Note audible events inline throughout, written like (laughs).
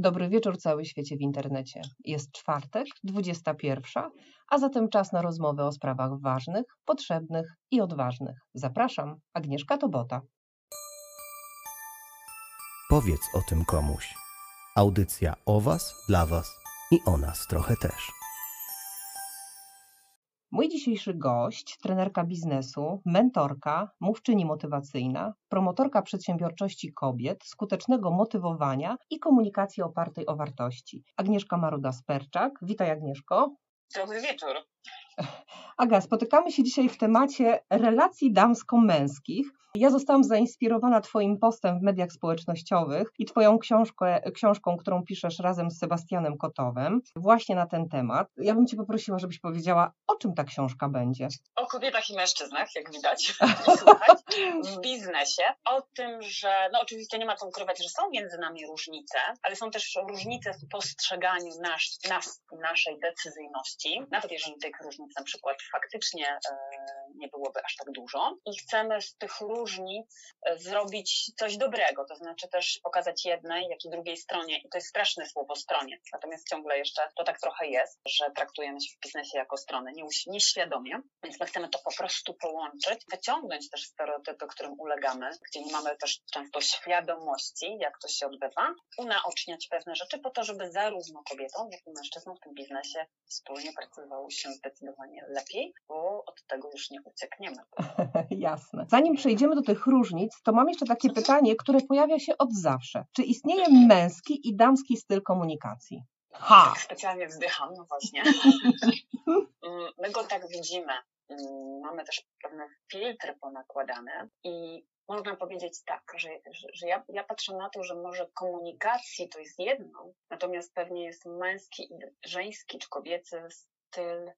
Dobry wieczór cały świecie w internecie. Jest czwartek, 21, a zatem czas na rozmowę o sprawach ważnych, potrzebnych i odważnych. Zapraszam, Agnieszka Tobota. Powiedz o tym komuś. Audycja o Was, dla Was i o nas trochę też. Mój dzisiejszy gość, trenerka biznesu, mentorka, mówczyni motywacyjna, promotorka przedsiębiorczości kobiet, skutecznego motywowania i komunikacji opartej o wartości. Agnieszka Maruda-Sperczak. Witaj Agnieszko. Dobry wieczór. Aga, spotykamy się dzisiaj w temacie relacji damsko-męskich. Ja zostałam zainspirowana Twoim postem w mediach społecznościowych i Twoją książkę, książką, którą piszesz razem z Sebastianem Kotowem, właśnie na ten temat. Ja bym Cię poprosiła, żebyś powiedziała, o czym ta książka będzie. O kobietach i mężczyznach, jak widać, (laughs) w biznesie. O tym, że, no oczywiście nie ma co ukrywać, że są między nami różnice, ale są też różnice w postrzeganiu nasz, nas, naszej decyzyjności, nawet jeżeli tych różnic na przykład faktycznie e, nie byłoby aż tak dużo. I chcemy z tych różnic e, zrobić coś dobrego, to znaczy też pokazać jednej, jak i drugiej stronie. I to jest straszne słowo stronie, natomiast ciągle jeszcze to tak trochę jest, że traktujemy się w biznesie jako stronę nieświadomie, więc my chcemy to po prostu połączyć, wyciągnąć też stereotypy, którym ulegamy, gdzie nie mamy też często świadomości, jak to się odbywa, unaoczniać pewne rzeczy po to, żeby zarówno kobietom, jak i mężczyznom w tym biznesie wspólnie pracowało się zdecydowanie lepiej, bo od tego już nie uciekniemy. (laughs) Jasne. Zanim przejdziemy do tych różnic, to mam jeszcze takie pytanie, które pojawia się od zawsze. Czy istnieje męski i damski styl komunikacji? Ha! Tak specjalnie wzdycham, no właśnie. (laughs) Mm, My go tak widzimy. Mm, Mamy też pewne filtry ponakładane i można powiedzieć tak, że, że, że ja, ja patrzę na to, że może komunikacji to jest jedno, natomiast pewnie jest męski, i żeński czy kobiecy styl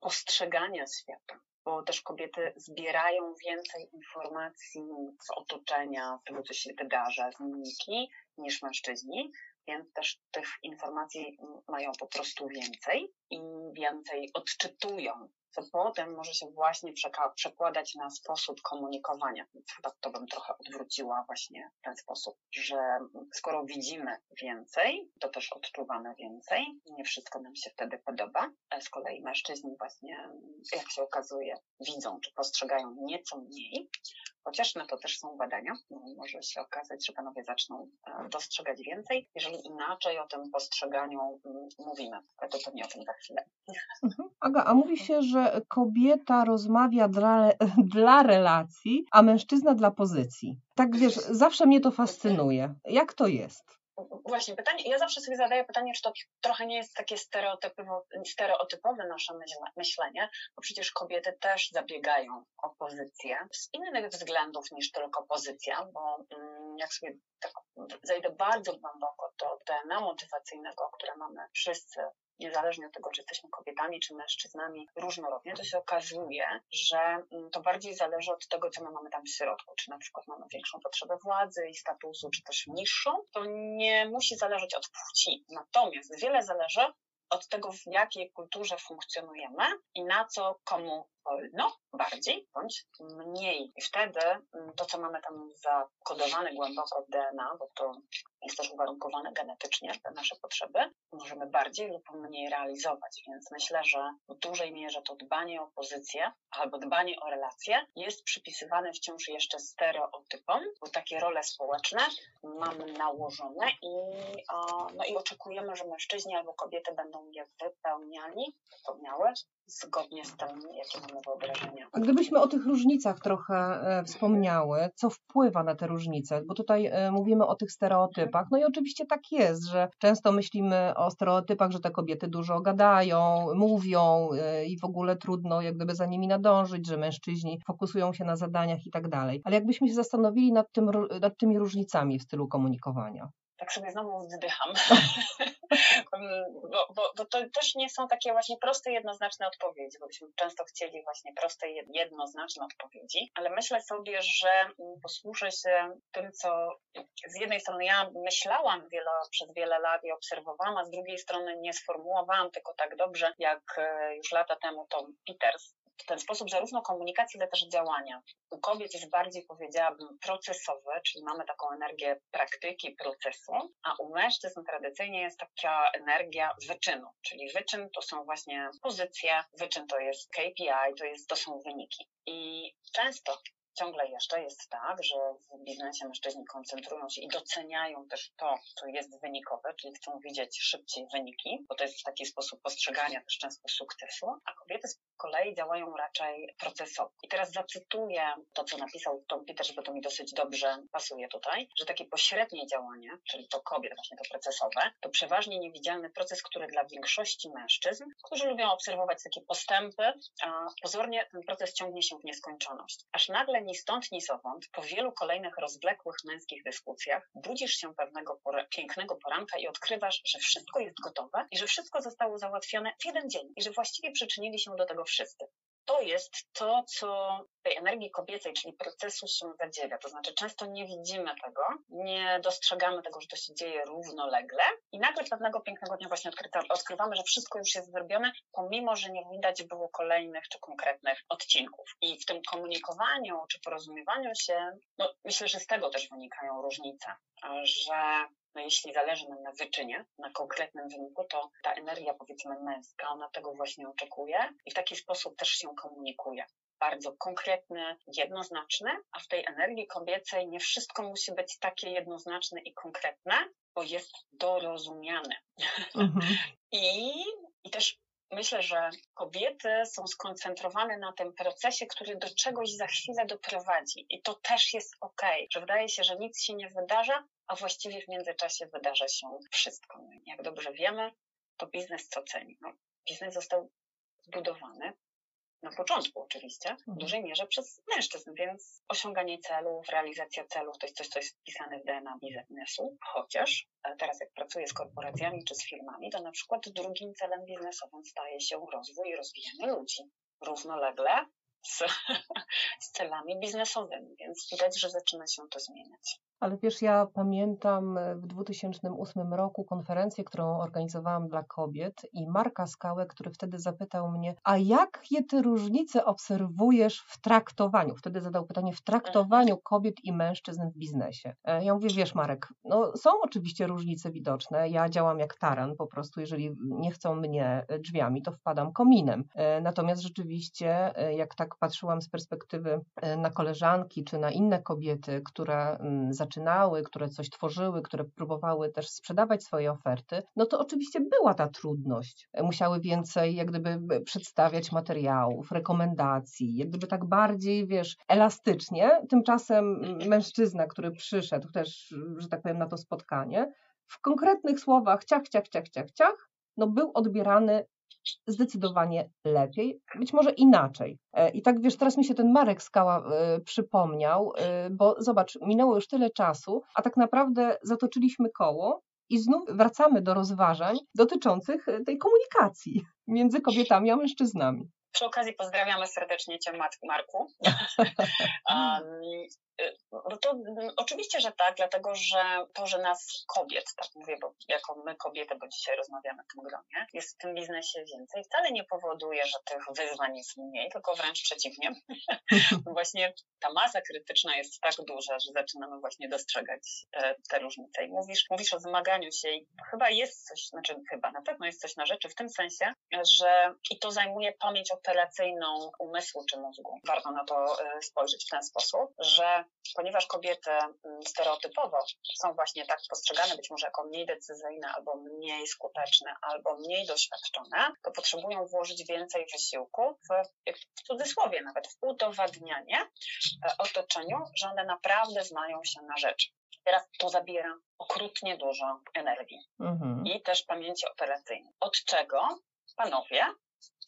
postrzegania świata bo też kobiety zbierają więcej informacji z otoczenia, z tego, co się wydarza, z mimiki, niż mężczyźni, więc też tych informacji mają po prostu więcej i więcej odczytują, co potem może się właśnie przekładać na sposób komunikowania. Więc chyba to bym trochę odwróciła właśnie w ten sposób, że skoro widzimy więcej, to też odczuwamy więcej. Nie wszystko nam się wtedy podoba. Z kolei mężczyźni właśnie, jak się okazuje, widzą czy postrzegają nieco mniej, chociaż na to też są badania. No, może się okazać, że panowie zaczną e, dostrzegać więcej, jeżeli inaczej o tym postrzeganiu mm, mówimy. To pewnie o tym za chwilę. Aga, a mówi się, że kobieta rozmawia dla, (laughs) dla relacji, a mężczyzna dla pozycji. Tak wiesz, zawsze mnie to fascynuje. Jak to jest? Właśnie pytanie, ja zawsze sobie zadaję pytanie, czy to trochę nie jest takie stereotypowe, nasze myśle- myślenie, bo przecież kobiety też zabiegają o pozycję z innych względów niż tylko pozycja, bo mm, jak sobie tak zejdę bardzo głęboko do DNA motywacyjnego, które mamy wszyscy niezależnie od tego, czy jesteśmy kobietami, czy mężczyznami, różnorodnie, to się okazuje, że mm, to bardziej zależy od tego, co my mamy tam w środku. Czy na przykład mamy większą potrzebę władzy i statusu, czy też niższą. To nie musi zależeć od płci. Natomiast wiele zależy od tego, w jakiej kulturze funkcjonujemy i na co komu wolno bardziej bądź mniej. I wtedy mm, to, co mamy tam zakodowane głęboko w DNA, bo to jest też uwarunkowane genetycznie, te nasze potrzeby, możemy bardziej lub mniej realizować. Więc myślę, że w dużej mierze to dbanie o pozycję albo dbanie o relacje jest przypisywane wciąż jeszcze stereotypom, bo takie role społeczne mamy nałożone i, no i oczekujemy, że mężczyźni albo kobiety będą je wypełniali, wypełniały zgodnie z tym, jakie mamy wyobrażenia. A gdybyśmy o tych różnicach trochę e, wspomniały, co wpływa na te różnice? Bo tutaj e, mówimy o tych stereotypach. No i oczywiście tak jest, że często myślimy o stereotypach, że te kobiety dużo gadają, mówią e, i w ogóle trudno jak gdyby za nimi nadążyć, że mężczyźni fokusują się na zadaniach i tak dalej. Ale jakbyśmy się zastanowili nad, tym, nad tymi różnicami w stylu komunikowania. Tak sobie znowu wzdycham, (laughs) bo, bo, bo to też nie są takie właśnie proste, jednoznaczne odpowiedzi, bo byśmy często chcieli właśnie proste, jed- jednoznaczne odpowiedzi, ale myślę sobie, że mm, posłużę się tym, co z jednej strony ja myślałam wiele, przez wiele lat i obserwowałam, a z drugiej strony nie sformułowałam tego tak dobrze, jak e, już lata temu Tom Peters ten sposób zarówno komunikacji, ale też działania. U kobiet jest bardziej, powiedziałabym, procesowy, czyli mamy taką energię praktyki, procesu, a u mężczyzn tradycyjnie jest taka energia wyczynu, czyli wyczyn to są właśnie pozycje, wyczyn to jest KPI, to, jest, to są wyniki. I często ciągle jeszcze jest tak, że w biznesie mężczyźni koncentrują się i doceniają też to, co jest wynikowe, czyli chcą widzieć szybciej wyniki, bo to jest taki sposób postrzegania też często sukcesu, a kobiety kolei działają raczej procesowo. I teraz zacytuję to, co napisał Tom Peters, bo to mi dosyć dobrze pasuje tutaj, że takie pośrednie działanie, czyli to kobiet, właśnie to procesowe, to przeważnie niewidzialny proces, który dla większości mężczyzn, którzy lubią obserwować takie postępy, pozornie ten proces ciągnie się w nieskończoność. Aż nagle ni stąd, ni zowąd, po wielu kolejnych rozwlekłych męskich dyskusjach, budzisz się pewnego pięknego poranka i odkrywasz, że wszystko jest gotowe i że wszystko zostało załatwione w jeden dzień i że właściwie przyczynili się do tego wszyscy to jest to, co tej energii kobiecej, czyli procesu się zadziewia. To znaczy, często nie widzimy tego, nie dostrzegamy tego, że to się dzieje równolegle, i nagle pewnego pięknego dnia właśnie odkrywamy, że wszystko już jest zrobione, pomimo, że nie widać było kolejnych czy konkretnych odcinków. I w tym komunikowaniu czy porozumiewaniu się, no, myślę, że z tego też wynikają różnice, że no jeśli zależy nam na wyczynie, na konkretnym wyniku, to ta energia, powiedzmy, męska, ona tego właśnie oczekuje i w taki sposób też się komunikuje. Bardzo konkretny, jednoznaczny, a w tej energii kobiecej nie wszystko musi być takie jednoznaczne i konkretne, bo jest dorozumiane. Mhm. (laughs) I, I też myślę, że kobiety są skoncentrowane na tym procesie, który do czegoś za chwilę doprowadzi. I to też jest ok, że wydaje się, że nic się nie wydarza, a właściwie w międzyczasie wydarza się wszystko. No jak dobrze wiemy, to biznes co ceni? No, biznes został zbudowany na początku oczywiście, w mhm. dużej mierze przez mężczyzn, więc osiąganie celów, realizacja celów to jest coś, co jest wpisane w DNA biznesu, chociaż e, teraz jak pracuję z korporacjami czy z firmami, to na przykład drugim celem biznesowym staje się rozwój i rozwijanie ludzi. Równolegle z, (laughs) z celami biznesowymi, więc widać, że zaczyna się to zmieniać. Ale wiesz, ja pamiętam e, w 2008 roku konferencję, którą organizowałam dla kobiet i Marka Skałę, który wtedy zapytał mnie, a jakie ty różnice obserwujesz w traktowaniu? Wtedy zadał pytanie, w traktowaniu kobiet i mężczyzn w biznesie. E, ja mówię, wiesz Marek, no są oczywiście różnice widoczne. Ja działam jak taran, po prostu jeżeli nie chcą mnie drzwiami, to wpadam kominem. E, natomiast rzeczywiście, jak tak patrzyłam z perspektywy na koleżanki czy na inne kobiety, które zaczęły zaczynały, które coś tworzyły, które próbowały też sprzedawać swoje oferty, no to oczywiście była ta trudność. Musiały więcej jak gdyby przedstawiać materiałów, rekomendacji, jak gdyby tak bardziej, wiesz, elastycznie. Tymczasem mężczyzna, który przyszedł też, że tak powiem, na to spotkanie, w konkretnych słowach ciach, ciach, ciach, ciach, ciach, no był odbierany zdecydowanie lepiej, być może inaczej. E, I tak wiesz, teraz mi się ten Marek Skała y, przypomniał, y, bo zobacz, minęło już tyle czasu, a tak naprawdę zatoczyliśmy koło i znów wracamy do rozważań dotyczących tej komunikacji między kobietami a mężczyznami. Przy okazji pozdrawiamy serdecznie Cię, Marku. (laughs) um, no to mm, oczywiście, że tak, dlatego że to, że nas kobiet, tak mówię, bo jako my kobiety, bo dzisiaj rozmawiamy w tym gronie, jest w tym biznesie więcej, wcale nie powoduje, że tych wyzwań jest mniej, tylko wręcz przeciwnie. (laughs) właśnie ta masa krytyczna jest tak duża, że zaczynamy właśnie dostrzegać te, te różnice. I mówisz, mówisz o zmaganiu się i chyba jest coś, znaczy chyba na pewno jest coś na rzeczy w tym sensie, że i to zajmuje pamięć operacyjną umysłu czy mózgu. Warto na to y, spojrzeć w ten sposób, że ponieważ kobiety mm, stereotypowo są właśnie tak postrzegane być może jako mniej decyzyjne, albo mniej skuteczne, albo mniej doświadczone, to potrzebują włożyć więcej wysiłku w, w cudzysłowie nawet, w udowadnianie e, otoczeniu, że one naprawdę znają się na rzeczy. Teraz to zabiera okrutnie dużo energii mhm. i też pamięci operacyjnej. Od czego panowie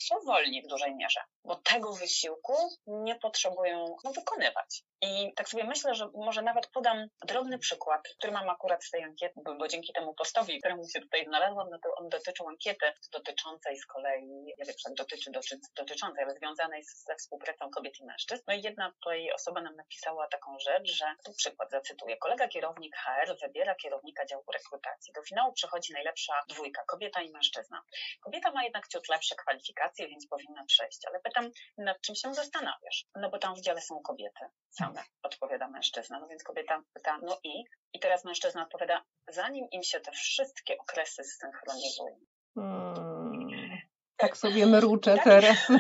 są wolni w dużej mierze, bo tego wysiłku nie potrzebują no, wykonywać. I tak sobie myślę, że może nawet podam drobny przykład, który mam akurat z tej ankiety, bo, bo dzięki temu postowi, któremu się tutaj znalazłam, no to on dotyczył ankiety dotyczącej z kolei, nie wiem, czy dotyczy, dotyczy, dotyczącej, ale związanej ze współpracą kobiet i mężczyzn. No i jedna tutaj osoba nam napisała taką rzecz, że, tu przykład zacytuję, kolega kierownik HR wybiera kierownika działu rekrutacji. Do finału przechodzi najlepsza dwójka, kobieta i mężczyzna. Kobieta ma jednak ciut lepsze kwalifikacje, więc powinna przejść. Ale pytam, nad czym się zastanawiasz? No bo tam w dziale są kobiety same, odpowiada mężczyzna. No więc kobieta pyta, no i? I teraz mężczyzna odpowiada, zanim im się te wszystkie okresy zsynchronizują. Hmm, tak sobie mruczę tak? teraz. (laughs)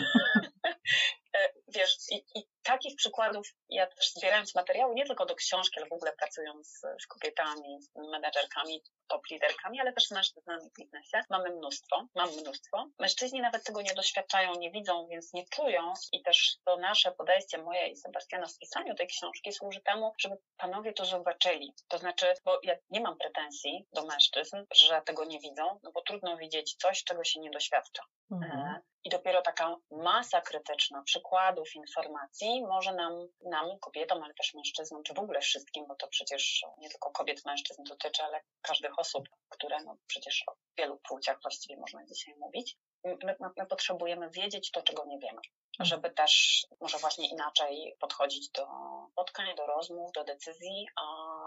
E, wiesz, i, i, takich przykładów ja też zbierając materiały, nie tylko do książki, ale w ogóle pracując z, kobietami, z menedżerkami, top liderkami, ale też z mężczyznami w biznesie, mamy mnóstwo, mam mnóstwo. Mężczyźni nawet tego nie doświadczają, nie widzą, więc nie czują i też to nasze podejście, moje i Sebastiana w pisaniu tej książki służy temu, żeby panowie to zobaczyli. To znaczy, bo ja nie mam pretensji do mężczyzn, że tego nie widzą, no bo trudno widzieć coś, czego się nie doświadcza. Mhm. I dopiero taka masa krytyczna przykładów, informacji może nam, nam, kobietom, ale też mężczyznom, czy w ogóle wszystkim, bo to przecież nie tylko kobiet, mężczyzn dotyczy, ale każdych osób, które no przecież o wielu płciach właściwie można dzisiaj mówić. My, my, my potrzebujemy wiedzieć to, czego nie wiemy żeby też może właśnie inaczej podchodzić do spotkań, do rozmów, do decyzji, a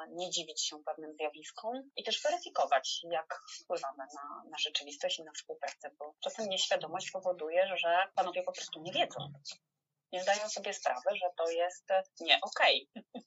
nie dziwić się pewnym zjawiskom i też weryfikować, jak wpływamy na, na rzeczywistość i na współpracę, bo czasem nieświadomość powoduje, że panowie po prostu nie wiedzą, nie zdają sobie sprawy, że to jest nie okej. Okay.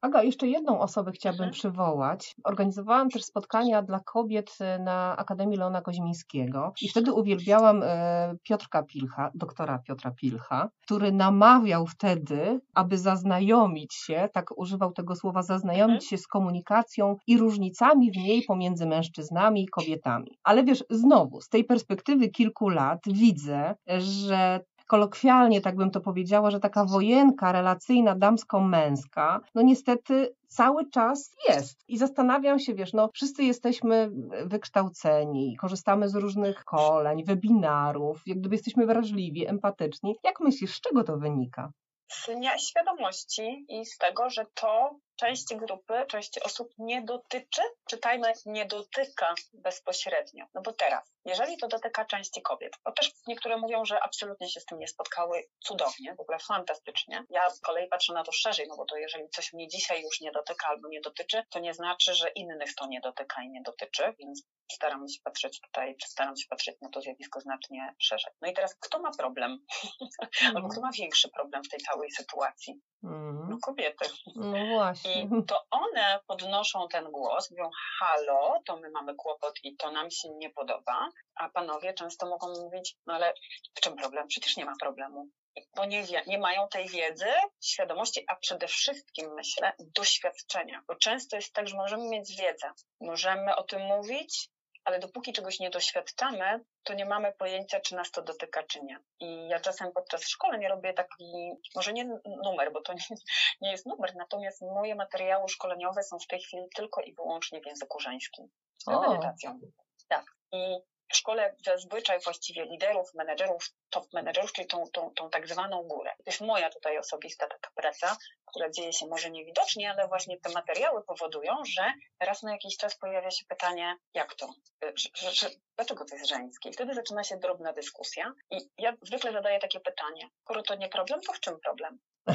Aga, jeszcze jedną osobę chciałabym mhm. przywołać. Organizowałam też spotkania dla kobiet e, na Akademii Leona Koźmińskiego i wtedy uwielbiałam e, Piotrka Pilcha, doktora Piotra Pilcha, który namawiał wtedy, aby zaznajomić się, tak używał tego słowa, zaznajomić mhm. się z komunikacją i różnicami w niej pomiędzy mężczyznami i kobietami. Ale wiesz, znowu, z tej perspektywy kilku lat widzę, że kolokwialnie tak bym to powiedziała, że taka wojenka relacyjna damsko-męska, no niestety cały czas jest. I zastanawiam się, wiesz, no wszyscy jesteśmy wykształceni, korzystamy z różnych koleń, webinarów, jak gdyby jesteśmy wrażliwi, empatyczni. Jak myślisz, z czego to wynika? Z nieświadomości i z tego, że to części grupy, części osób nie dotyczy, czytajmy, nie dotyka bezpośrednio. No bo teraz, jeżeli to dotyka części kobiet, bo też niektóre mówią, że absolutnie się z tym nie spotkały, cudownie, w ogóle fantastycznie. Ja z kolei patrzę na to szerzej, no bo to jeżeli coś mnie dzisiaj już nie dotyka albo nie dotyczy, to nie znaczy, że innych to nie dotyka i nie dotyczy, więc staram się patrzeć tutaj, czy staram się patrzeć na to zjawisko znacznie szerzej. No i teraz, kto ma problem? (laughs) albo kto ma większy problem w tej całej sytuacji? Mm. No kobiety. No właśnie. I to one podnoszą ten głos, mówią halo, to my mamy kłopot i to nam się nie podoba, a panowie często mogą mówić, no ale w czym problem? Przecież nie ma problemu. Bo nie, wie, nie mają tej wiedzy, świadomości, a przede wszystkim myślę doświadczenia. Bo często jest tak, że możemy mieć wiedzę, możemy o tym mówić, ale dopóki czegoś nie doświadczamy, to nie mamy pojęcia, czy nas to dotyka, czy nie. I ja czasem podczas szkoleń robię taki, może nie numer, bo to nie, nie jest numer, natomiast moje materiały szkoleniowe są w tej chwili tylko i wyłącznie w języku żeńskim. Z medytacją. Tak. I szkole zazwyczaj właściwie liderów, menedżerów, top menedżerów, czyli tą, tą, tą tak zwaną górę. To jest moja tutaj osobista taka praca, która dzieje się może niewidocznie, ale właśnie te materiały powodują, że raz na jakiś czas pojawia się pytanie, jak to? Że, że, że, dlaczego to jest żeńskie? I wtedy zaczyna się drobna dyskusja i ja zwykle zadaję takie pytanie, skoro to nie problem, to w czym problem? (laughs)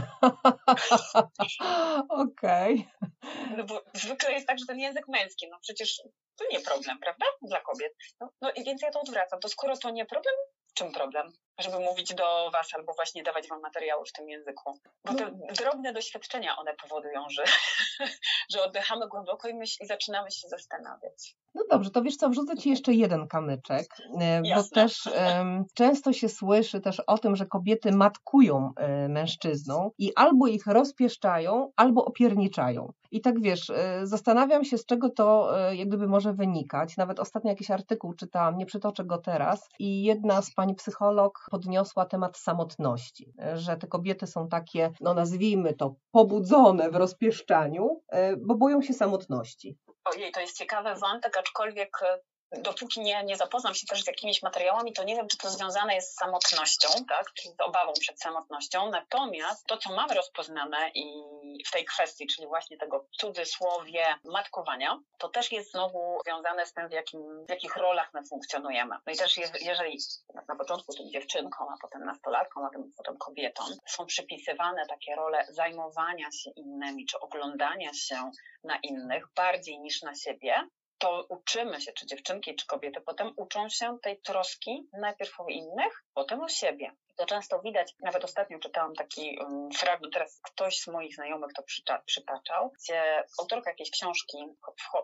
Okej. Okay. No bo zwykle jest tak, że ten język męski, no przecież to nie problem, prawda? Dla kobiet. No, no i więc ja to odwracam. To skoro to nie problem, czym problem? Żeby mówić do Was albo właśnie dawać Wam materiały w tym języku. Bo te no. drobne doświadczenia one powodują, że, (laughs) że oddychamy głęboko i, myśl, i zaczynamy się zastanawiać. No dobrze, to wiesz co, wrzucę Ci jeszcze jeden kamyczek, e, bo też um, często się słyszy też o tym, że kobiety matkują e, mężczyzną i albo ich rozpieszczają, albo opierniczają. I tak wiesz, e, zastanawiam się, z czego to jak gdyby może wynikać. Nawet ostatnio jakiś artykuł czytałam, nie przytoczę go teraz, i jedna z pani psycholog podniosła temat samotności, że te kobiety są takie, no nazwijmy to, pobudzone w rozpieszczaniu, bo boją się samotności. Ojej, to jest ciekawy wątek, aczkolwiek e, dopóki nie, nie zapoznam się też z jakimiś materiałami, to nie wiem, czy to związane jest z samotnością, tak, czy z obawą przed samotnością. Natomiast to, co mamy rozpoznane i w tej kwestii, czyli właśnie tego cudzysłowie matkowania, to też jest znowu związane z tym, w, jakim, w jakich rolach my funkcjonujemy. No i też jeżeli na początku tym dziewczynką, a potem nastolatką, a potem kobietą są przypisywane takie role zajmowania się innymi, czy oglądania się na innych bardziej niż na siebie, to uczymy się, czy dziewczynki, czy kobiety, potem uczą się tej troski najpierw o innych, potem o siebie. To często widać, nawet ostatnio czytałam taki um, fragment, teraz ktoś z moich znajomych to przyta przytaczał, gdzie autorka jakiejś książki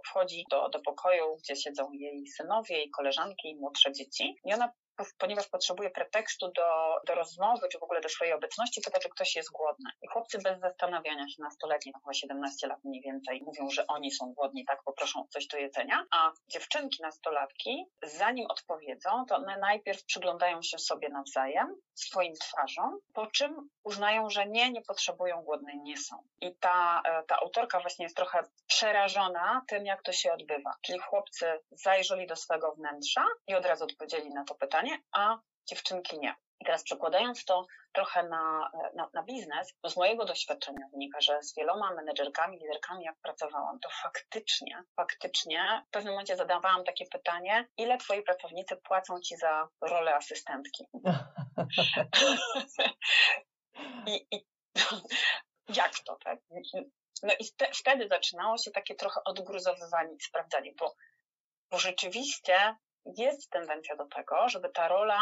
wchodzi do, do pokoju, gdzie siedzą jej synowie, jej koleżanki, i młodsze dzieci i ona ponieważ potrzebuje pretekstu do, do rozmowy, czy w ogóle do swojej obecności, pyta, czy ktoś jest głodny. I chłopcy bez zastanawiania się, nastoletni, no chyba 17 lat mniej więcej, mówią, że oni są głodni, tak, poproszą o coś do jedzenia, a dziewczynki, nastolatki, zanim odpowiedzą, to one najpierw przyglądają się sobie nawzajem, swoim twarzom, po czym uznają, że nie, nie potrzebują, głodne nie są. I ta, e, ta autorka właśnie jest trochę przerażona tym, jak to się odbywa. Czyli chłopcy zajrzeli do swego wnętrza i od razu odpowiedzieli na to pytanie, a dziewczynki nie. I teraz przekładając to trochę na, na, na, biznes, to z mojego doświadczenia wynika, że z wieloma menedżerkami, liderkami, jak pracowałam, to faktycznie, faktycznie w pewnym momencie zadawałam takie pytanie, ile twoi pracownicy płacą ci za rolę asystentki? (laughs) I, i (laughs) jak to, tak? No i te, wtedy zaczynało się takie trochę odgruzowywanie i sprawdzanie, bo, bo rzeczywiście jest tendencja do tego, żeby ta rola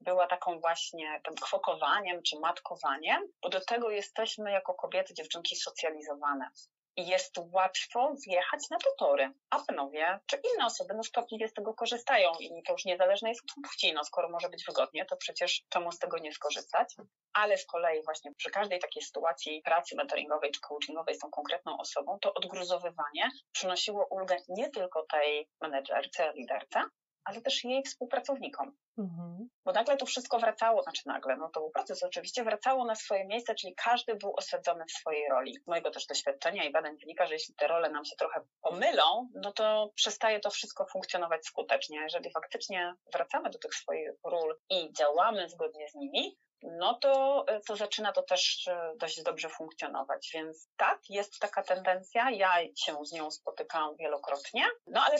była taką właśnie tym kwokowaniem czy matkowaniem, bo do tego jesteśmy jako kobiety, dziewczynki socjalizowane. I jest łatwo wjechać na te tory, a panowie czy inne osoby no skwapliwie z tego korzystają i to już niezależne jest od płci, no skoro może być wygodnie, to przecież czemu z tego nie skorzystać? Ale z kolei właśnie przy każdej takiej sytuacji pracy mentoringowej czy coachingowej z tą konkretną osobą, to odgruzowywanie przynosiło ulgę nie tylko tej menedżerce, liderce, ale też jej współpracownikom. Mhm. Bo nagle to wszystko wracało, znaczy nagle, no to był proces oczywiście, wracało na swoje miejsce, czyli każdy był osadzony w swojej roli. Z mojego też doświadczenia i badań wynika, że jeśli te role nam się trochę pomylą, no to przestaje to wszystko funkcjonować skutecznie. Jeżeli faktycznie wracamy do tych swoich ról i działamy zgodnie z nimi, no to, to zaczyna to też e, dość dobrze funkcjonować. Więc tak, jest taka tendencja, ja się z nią spotykałam wielokrotnie, no ale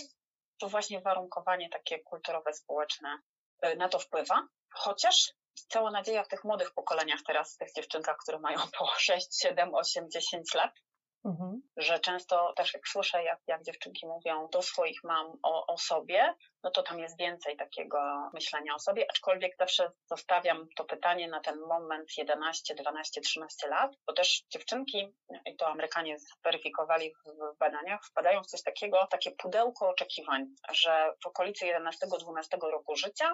to właśnie warunkowanie takie kulturowe, społeczne y, na to wpływa. Chociaż cała nadzieja w tych młodych pokoleniach teraz, w tych dziewczynkach, które mają po 6, 7, 8, 10 lat, mhm. że często też jak słyszę, jak, jak dziewczynki mówią do swoich mam o, o sobie, no to tam jest więcej takiego myślenia o sobie, aczkolwiek zawsze zostawiam to pytanie na ten moment 11, 12, 13 lat, bo też dziewczynki, i to Amerykanie zweryfikowali w badaniach, wpadają w coś takiego, takie pudełko oczekiwań, że w okolicy 11-12 roku życia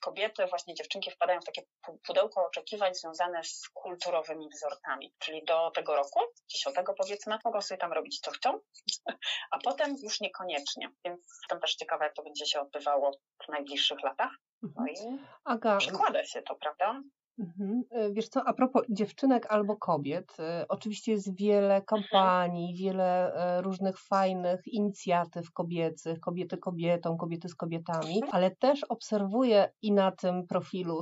kobiety, właśnie dziewczynki wpadają w takie pudełko oczekiwań związane z kulturowymi wzorcami, czyli do tego roku, 10 powiedzmy, mogą sobie tam robić co chcą, (laughs) a potem już niekoniecznie, więc jestem też ciekawa, jak to będzie się odbywało w najbliższych latach. No i Aga, przekłada się to, prawda? Mhm. E, wiesz co, a propos dziewczynek albo kobiet, e, oczywiście jest wiele mhm. kampanii, wiele e, różnych fajnych inicjatyw kobiecych, kobiety kobietom, kobiety z kobietami, mhm. ale też obserwuję i na tym profilu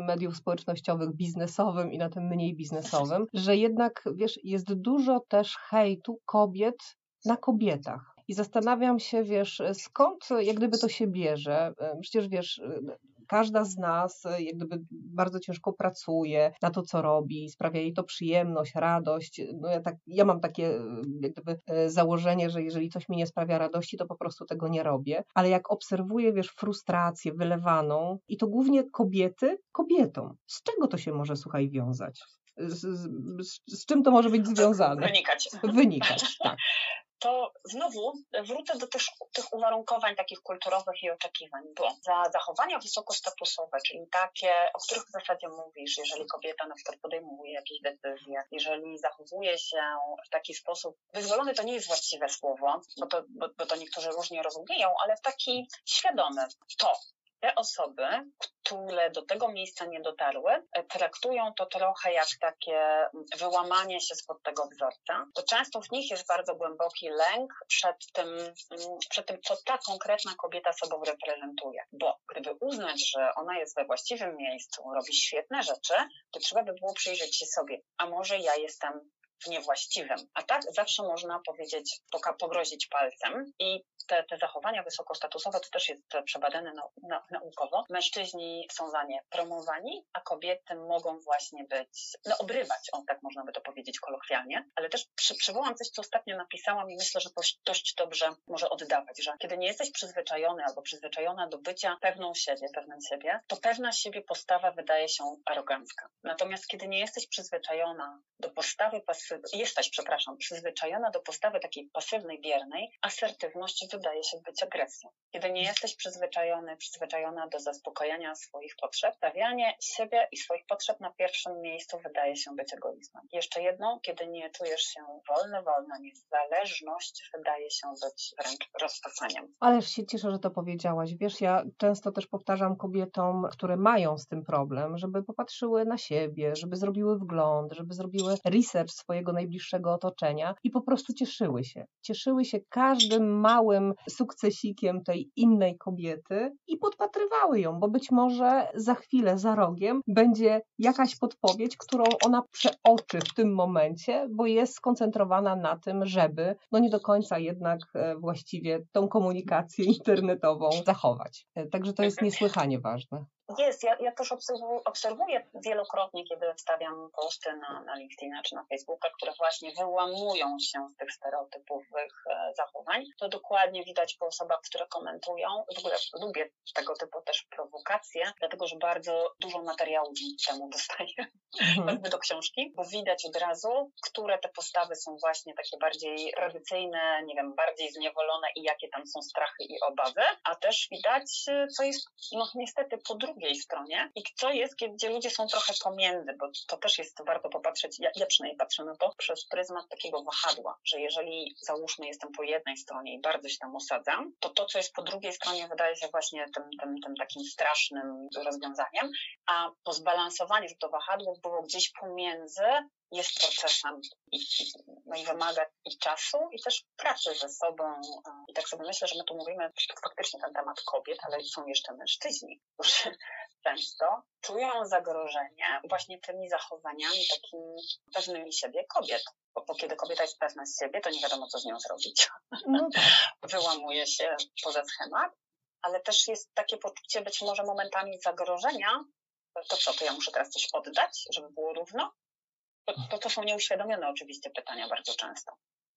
mediów społecznościowych biznesowym i na tym mniej biznesowym, (laughs) że jednak, wiesz, jest dużo też hejtu kobiet na kobietach. I zastanawiam się, wiesz, skąd jak gdyby to się bierze. Przecież wiesz, każda z nas jak gdyby bardzo ciężko pracuje na to, co robi, sprawia jej to przyjemność, radość. No ja, tak, ja mam takie jak gdyby e, założenie, że jeżeli coś mi nie sprawia radości, to po prostu tego nie robię. Ale jak obserwuję, wiesz, frustrację wylewaną i to głównie kobiety kobietom, z czego to się może, słuchaj, wiązać? Z, z, z, z, czym to może być związane? Wynikać. Wynikać, tak to znowu wrócę do tych, tych uwarunkowań takich kulturowych i oczekiwań, bo za zachowania wysokostatusowe, czyli takie, o których w zasadzie mówisz, jeżeli kobieta na przykład podejmuje jakieś decyzje, jeżeli zachowuje się w taki sposób, wyzwolony to nie jest właściwe słowo, bo to, bo, bo to niektórzy różnie rozumieją, ale w taki świadomy, to te osoby, które do tego miejsca nie dotarły, e, traktują to trochę jak takie wyłamanie się spod tego wzorca, to często w nich jest bardzo głęboki lęk przed tym, mm, przed tym, co ta konkretna kobieta sobą reprezentuje. Bo gdyby uznać, że ona jest we właściwym miejscu, robi świetne rzeczy, to trzeba by było przyjrzeć się sobie, a może ja jestem niewłaściwym. A tak zawsze można powiedzieć, pogrozić palcem i te, te zachowania wysokostatusowe to też jest przebadane na, na, naukowo. Mężczyźni są za nie promowani, a kobiety mogą właśnie być, no obrywać, o tak można by to powiedzieć kolokwialnie, ale też przy, przywołam coś, co ostatnio napisałam i myślę, że to dość dobrze może oddawać, że kiedy nie jesteś przyzwyczajony albo przyzwyczajona do bycia pewną siebie, pewnym siebie, to pewna siebie postawa wydaje się arogancka. Natomiast kiedy nie jesteś przyzwyczajona do postawy pasywnej, jesteś, przepraszam, przyzwyczajona do postawy takiej pasywnej, biernej, asertywność wydaje się być agresją. Kiedy nie jesteś przyzwyczajony, przyzwyczajona do zaspokajania swoich potrzeb, stawianie siebie i swoich potrzeb na pierwszym miejscu wydaje się być egoizmem. Jeszcze jedno, kiedy nie czujesz się wolny, wolna, niezależność wydaje się być wręcz rozpasaniem. Ależ się cieszę, że to powiedziałaś. Wiesz, ja często też powtarzam kobietom, które mają z tym problem, żeby popatrzyły na siebie, żeby zrobiły wgląd, żeby zrobiły research swojego najbliższego otoczenia i po prostu cieszyły się. Cieszyły się każdym małym sukcesikiem tej innej kobiety i podpatrywały ją, bo być może za chwilę, za rogiem będzie jakaś podpowiedź, którą ona przeoczy w tym momencie, bo jest skoncentrowana na tym, żeby no nie do końca jednak e, właściwie tą komunikację internetową zachować. E, także to jest niesłychanie ważne. Jest, ja, ja też obserwuję, obserwuję wielokrotnie, kiedy wstawiam posty na, na LinkedIna czy na Facebooka, które właśnie wyłamują się z tych stereotypowych e, zachowań. To dokładnie widać po osobach, które komentują. W ogóle lubię tego typu też prowokacje, dlatego że bardzo dużo materiału dzięki temu dostaję mhm. do książki, bo widać od razu, które te postawy są właśnie takie bardziej tradycyjne, nie wiem, bardziej zniewolone i jakie tam są strachy i obawy, a też widać, e, co jest no niestety po drugiej drugiej stronie i co jest, gdzie ludzie są trochę pomiędzy, bo to też jest warto popatrzeć, ja, ja przynajmniej patrzę na to przez pryzmat takiego wahadła, że jeżeli załóżmy jestem po jednej stronie i bardzo się tam osadzam, to to, co jest po drugiej stronie wydaje się właśnie tym, tym, tym takim strasznym rozwiązaniem, a po zbalansowaniu, żeby to wahadło było gdzieś pomiędzy, jest procesem i, no i wymaga i czasu, i też pracy ze sobą. I tak sobie myślę, że my tu mówimy faktycznie ten temat kobiet, ale są jeszcze mężczyźni, którzy (laughs) często czują zagrożenie właśnie tymi zachowaniami takimi pewnymi siebie kobiet. Bo, bo kiedy kobieta jest pewna z siebie, to nie wiadomo, co z nią zrobić. No (laughs) tak. Wyłamuje się poza schemat, ale też jest takie poczucie być może momentami zagrożenia, to co, to ja muszę teraz coś oddać, żeby było równo? To, to, są nieuświadomione oczywiście pytania bardzo często.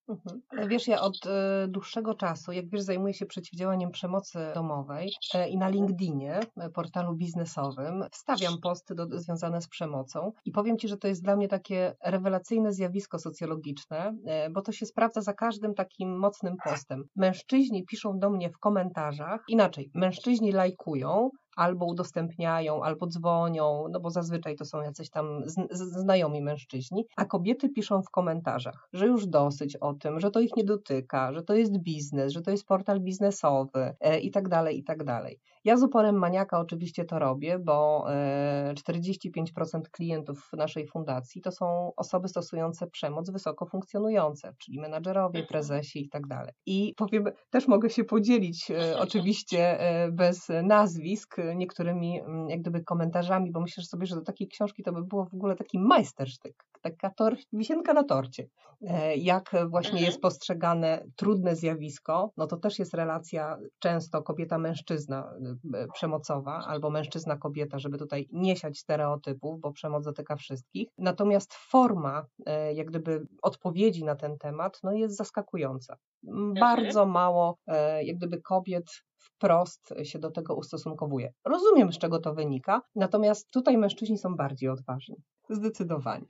Mhm. Wiesz, ja od e, dłuższego czasu, jak wiesz, zajmuję się przeciwdziałaniem przemocy domowej e, i na LinkedInie, e, portalu biznesowym, wstawiam posty do, związane z przemocą i powiem Ci, że to jest dla mnie takie rewelacyjne zjawisko socjologiczne, bo to się sprawdza za każdym takim mocnym postem. Mężczyźni piszą do mnie w komentarzach, inaczej, mężczyźni lajkują, albo udostępniają, albo dzwonią, no bo zazwyczaj to są jacyś tam znajomi mężczyźni, a kobiety piszą w komentarzach, że już dosyć o tym, że to ich nie dotyka, że to jest biznes, że to jest portal biznesowy e, i tak dalej, i tak dalej. Ja z uporem maniaka oczywiście to robię, bo 45% e, klientów naszej fundacji to są osoby stosujące przemoc wysoko funkcjonujące, czyli menadżerowie, mhm. prezesi i tak dalej. I powiem, też mogę się podzielić e, oczywiście bez nazwisk, niektórymi mm, jak gdyby komentarzami, bo myślę sobie, że do takiej książki to by było w ogóle taki majstersztyk, taka tor, wisienka na torcie. E, jak właśnie mhm. jest postrzegane trudne zjawisko, no to też jest relacja często kobieta-mężczyzna e, przemocowa, albo mężczyzna-kobieta, żeby tutaj nie siać stereotypów, bo przemoc dotyka wszystkich. Natomiast forma e, jak gdyby odpowiedzi na ten temat no jest zaskakująca. Mhm. Bardzo mało jak gdyby kobiet wprost się do tego ustosunkowuje. Rozumiem, z czego to wynika, natomiast tutaj mężczyźni są bardziej odważni. Zdecydowanie.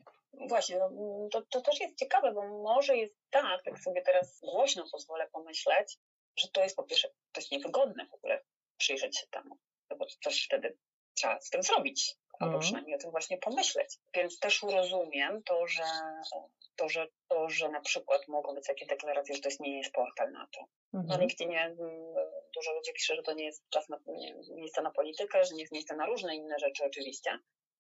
Właśnie, no, to, to też jest ciekawe, bo może jest tak, tak sobie teraz głośno pozwolę pomyśleć, że to jest po pierwsze, jest niewygodne w ogóle przyjrzeć się temu, no bo coś wtedy trzeba z tym zrobić, albo mm. przynajmniej o tym właśnie pomyśleć. Więc też rozumiem to, że to, że, to, że na przykład mogą być takie deklaracje, że to jest, nie jest portal na to. Mhm. Na LinkedInie mm, dużo ludzi pisze, że to nie jest czas na, nie, miejsce na politykę, że nie jest miejsce na różne inne rzeczy oczywiście.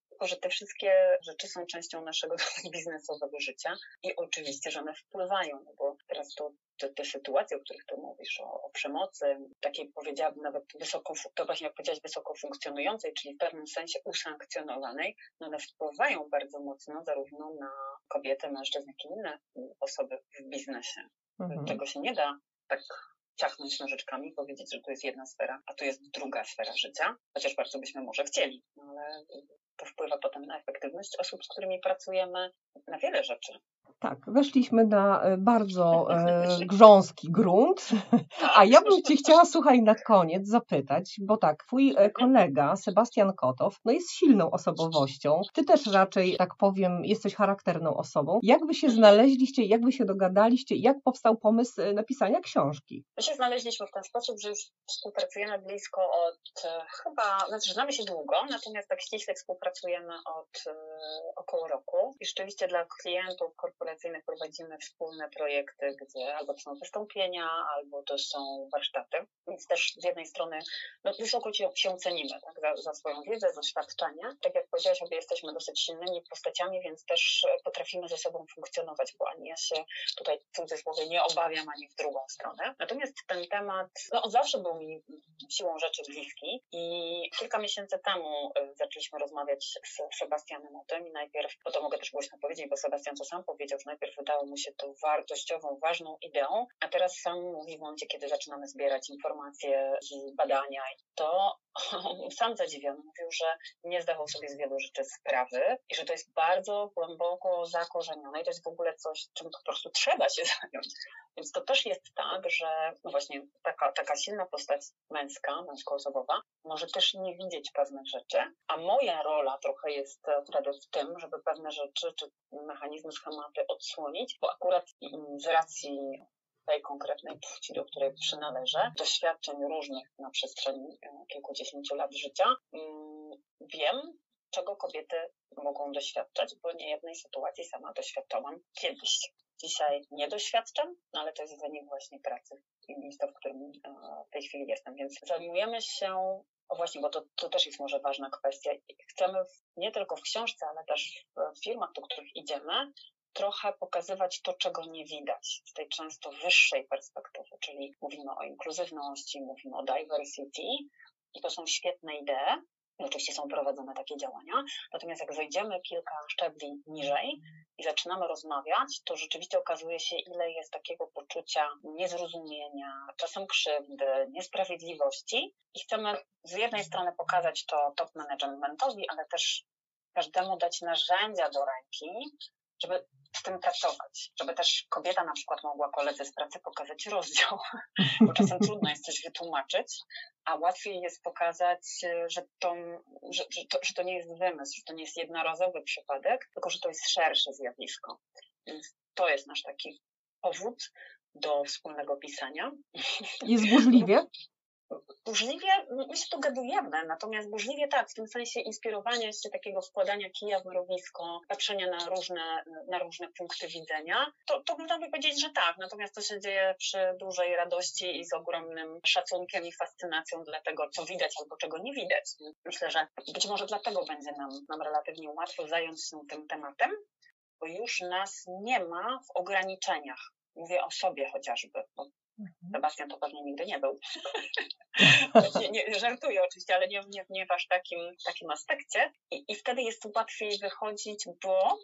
tylko że te wszystkie rzeczy są częścią naszego (laughs) biznesowego życia i oczywiście, że one wpływają, no bo teraz to te, te sytuacje, o których tu mówisz, o, o przemocy, takiej powiedziałabym nawet wysoko, to właśnie jak powiedziałeś, wysoko funkcjonującej, czyli w pewnym sensie usankcjonowanej, no one wpływają bardzo mocno zarówno na kobiety, mężczyzn, jak i inne osoby w biznesie. Mhm. Tego się nie da tak ciachnąć nożyczkami, powiedzieć, że to jest jedna sfera, a to jest druga sfera życia, chociaż bardzo byśmy może chcieli, no ale to wpływa potem na efektywność osób, z którymi pracujemy, na wiele rzeczy. Tak, weszliśmy na e, bardzo e, (laughs) grząski grunt, a ja bym (laughs) Cię chciała, słuchaj, na koniec zapytać, bo tak, Twój e, kolega Sebastian Kotow, no jest silną osobowością, Ty też raczej, tak powiem, jesteś charakterną osobą. Jak Wy się znaleźliście, jak Wy się dogadaliście, jak powstał pomysł e, napisania książki? My się znaleźliśmy w ten sposób, że już współpracujemy blisko od chyba, znaczy znamy się długo, natomiast tak ściśle współpracujemy od około roku i rzeczywiście dla klientów korporacyjnych prowadzimy wspólne projekty, gdzie albo to są wystąpienia, albo to są warsztaty. Więc też z jednej strony no, wysoko się, cenimy tak, za, za swoją wiedzę, doświadczenie. Tak jak powiedziałaś, obie jesteśmy dosyć silnymi postaciami, więc też potrafimy ze sobą funkcjonować, bo ani ja się tutaj w cudzysłowie nie obawiam, ani w drugą stronę. Natomiast ten temat, no on zawsze był mi siłą rzeczy bliski i kilka miesięcy temu y, zaczęliśmy rozmawiać z Sebastianem o tym i najpierw, bo to mogę też głośno powiedzieć, bo Sebastian to sam powiedział, najpierw wydało mu się to wartościową, ważną ideą, a teraz sam mówi w momencie, kiedy zaczynamy zbierać informacje z badania, to (laughs) sam zadziwiony mówił, że nie zdawał sobie z wielu rzeczy sprawy i że to jest bardzo głęboko zakorzenione i to jest w ogóle coś, czym po prostu trzeba się (laughs) zająć. Więc to też jest tak, że no właśnie taka, taka silna postać męska, męskoosobowa, może też nie widzieć pewnych rzeczy, a moja rola trochę jest wtedy w tym, żeby pewne rzeczy czy mechanizmy, schematy odsłonić, bo akurat z racji tej konkretnej płci, do której przynależę, doświadczeń różnych na przestrzeni e, kilkudziesięciu lat życia, mm, wiem, czego kobiety mogą doświadczać, bo nie jednej sytuacji sama doświadczałam kiedyś. Dzisiaj nie doświadczam, no ale to jest wynik właśnie pracy w miejsca, w którym e, w tej chwili jestem. Więc zajmujemy się, o właśnie, bo to, to też jest może ważna kwestia. Chcemy nie tylko w książce, ale też w firmach, do których idziemy, trochę pokazywać to, czego nie widać z tej często wyższej perspektywy, czyli mówimy o inkluzywności, mówimy o diversity i to są świetne idee, i oczywiście są prowadzone takie działania. Natomiast jak zejdziemy kilka szczebli niżej i zaczynamy rozmawiać, to rzeczywiście okazuje się, ile jest takiego poczucia niezrozumienia, czasem krzywdy, niesprawiedliwości. I chcemy z jednej strony pokazać to top managementowi, ale też każdemu dać narzędzia do ręki, żeby z tym pracować, żeby też kobieta na przykład mogła koledze z pracy pokazać rozdział, bo czasem (laughs) trudno jest coś wytłumaczyć, a łatwiej jest pokazać, że to, że, że, to, że to nie jest wymysł, że to nie jest jednorazowy przypadek, tylko że to jest szersze zjawisko. Więc to jest nasz taki powód do wspólnego pisania. Jest burzliwie? Burzliwie, my się dogadujemy, natomiast burzliwie tak, w tym sensie inspirowania się takiego wkładania kija w mrowisko, patrzenia na różne, na różne punkty widzenia, to, to można by powiedzieć, że tak, natomiast to się dzieje przy dużej radości i z ogromnym szacunkiem i fascynacją dla tego, co widać albo czego nie widać. Myślę, że być może dlatego będzie nam, nam relatywnie łatwo zająć się tym tematem, bo już nas nie ma w ograniczeniach. Mówię o sobie chociażby, bo Mhm. Sebastian to pewnie nigdy nie był. (laughs) nie, nie, żartuję oczywiście, ale nie, nie, nie w aż takim, takim aspekcie. I, I wtedy jest łatwiej wychodzić, bo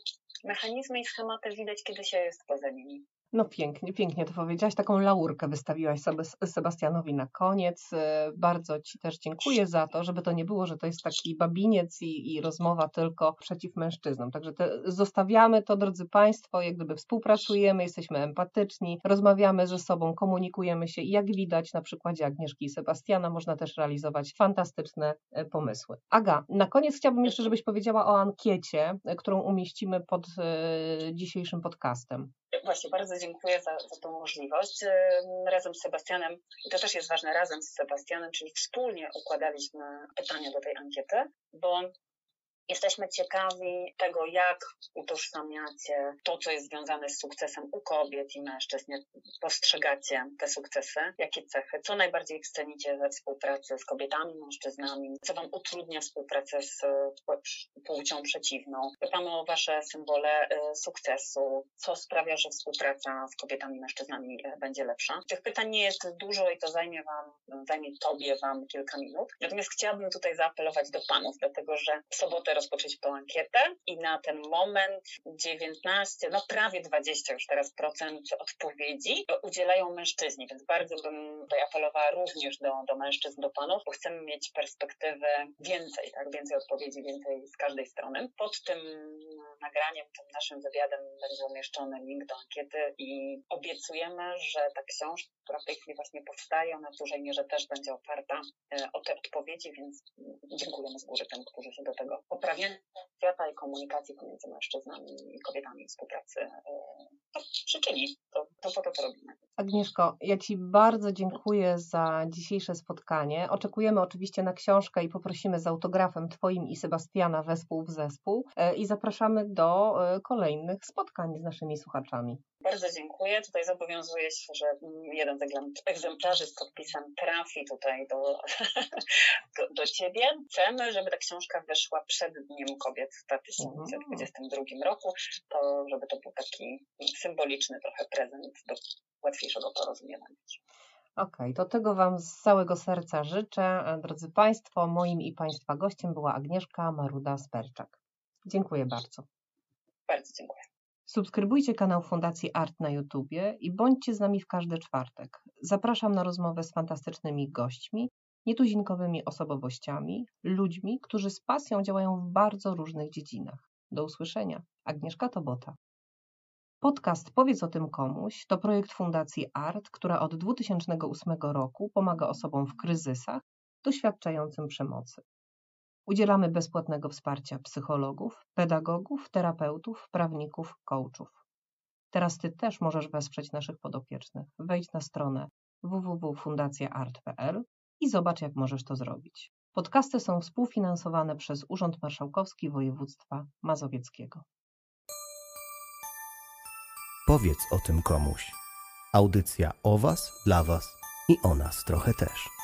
mechanizmy i schematy widać, kiedy się jest poza nimi. No pięknie, pięknie to powiedziałaś. Taką laurkę wystawiłaś sobie Sebastianowi na koniec. E, bardzo Ci też dziękuję za to, żeby to nie było, że to jest taki babiniec i, i rozmowa tylko przeciw mężczyznom. Także te, zostawiamy to, drodzy Państwo, jak gdyby współpracujemy, jesteśmy empatyczni, rozmawiamy ze sobą, komunikujemy się i jak widać na przykładzie Agnieszki i Sebastiana można też realizować fantastyczne e, pomysły. Aga, na koniec chciałabym jeszcze, żebyś powiedziała o ankiecie, e, którą umieścimy pod dzisiejszym podcastem. Właśnie, bardzo dziękuję za, za tą możliwość. Razem z Sebastianem, i to też jest ważne, razem z Sebastianem, czyli wspólnie układaliśmy pytania do tej ankiety, bo Jesteśmy ciekawi tego, jak utożsamiacie to, co jest związane z sukcesem u kobiet i mężczyzn, jak postrzegacie te sukcesy, jakie cechy, co najbardziej cenicie we współpracy z kobietami, mężczyznami, co Wam utrudnia współpracę z płcią przeciwną. Pytamy o Wasze symbole e, sukcesu, co sprawia, że współpraca z kobietami i mężczyznami e, będzie lepsza. Tych pytań nie jest dużo i to zajmie Wam, zajmie Tobie Wam kilka minut. Natomiast chciałabym tutaj zaapelować do Panów, dlatego że w sobotę rozpocząć tą ankietę i na ten moment 19, no prawie 20 już teraz procent odpowiedzi udzielają mężczyźni, więc bardzo bym tutaj apelowała również do, do mężczyzn, do panów, bo chcemy mieć perspektywę więcej, tak, więcej odpowiedzi, więcej z każdej strony. Pod tym nagraniem, tym naszym wywiadem będzie umieszczony link do ankiety i obiecujemy, że ta książka, która w tej chwili właśnie powstaje, ona w dużej mierze też będzie oparta e, o te odpowiedzi, więc dziękujemy z góry tym, którzy się do tego poprawienia świata i komunikacji pomiędzy mężczyznami i kobietami współpracy no, przyczyni. To, to po to, co robimy. Agnieszko, ja Ci bardzo dziękuję za dzisiejsze spotkanie. Oczekujemy oczywiście na książkę i poprosimy z autografem Twoim i Sebastiana wespół w zespół e, i zapraszamy do kolejnych spotkań z naszymi słuchaczami. Bardzo dziękuję. Tutaj zobowiązuję się, że jeden z egzemplarzy z podpisem trafi tutaj (laughs) do, do Ciebie. Chcemy, żeby ta książka wyszła przed Dniem Kobiet w 2022 roku, to żeby to był taki symboliczny trochę prezent do łatwiejszego porozumiewania. Okej, okay, to tego Wam z całego serca życzę. Drodzy Państwo, moim i Państwa gościem była Agnieszka Maruda-Sperczak. Dziękuję bardzo. Bardzo dziękuję. Subskrybujcie kanał Fundacji Art na YouTubie i bądźcie z nami w każdy czwartek. Zapraszam na rozmowę z fantastycznymi gośćmi, nietuzinkowymi osobowościami, ludźmi, którzy z pasją działają w bardzo różnych dziedzinach. Do usłyszenia. Agnieszka Tobota. Podcast Powiedz o tym komuś to projekt Fundacji ART, która od 2008 roku pomaga osobom w kryzysach doświadczającym przemocy. Udzielamy bezpłatnego wsparcia psychologów, pedagogów, terapeutów, prawników, coachów. Teraz Ty też możesz wesprzeć naszych podopiecznych. Wejdź na stronę www.fundacjaart.pl i zobacz, jak możesz to zrobić. Podcasty są współfinansowane przez Urząd Marszałkowski Województwa Mazowieckiego. Powiedz o tym komuś. Audycja o Was, dla Was i o nas trochę też.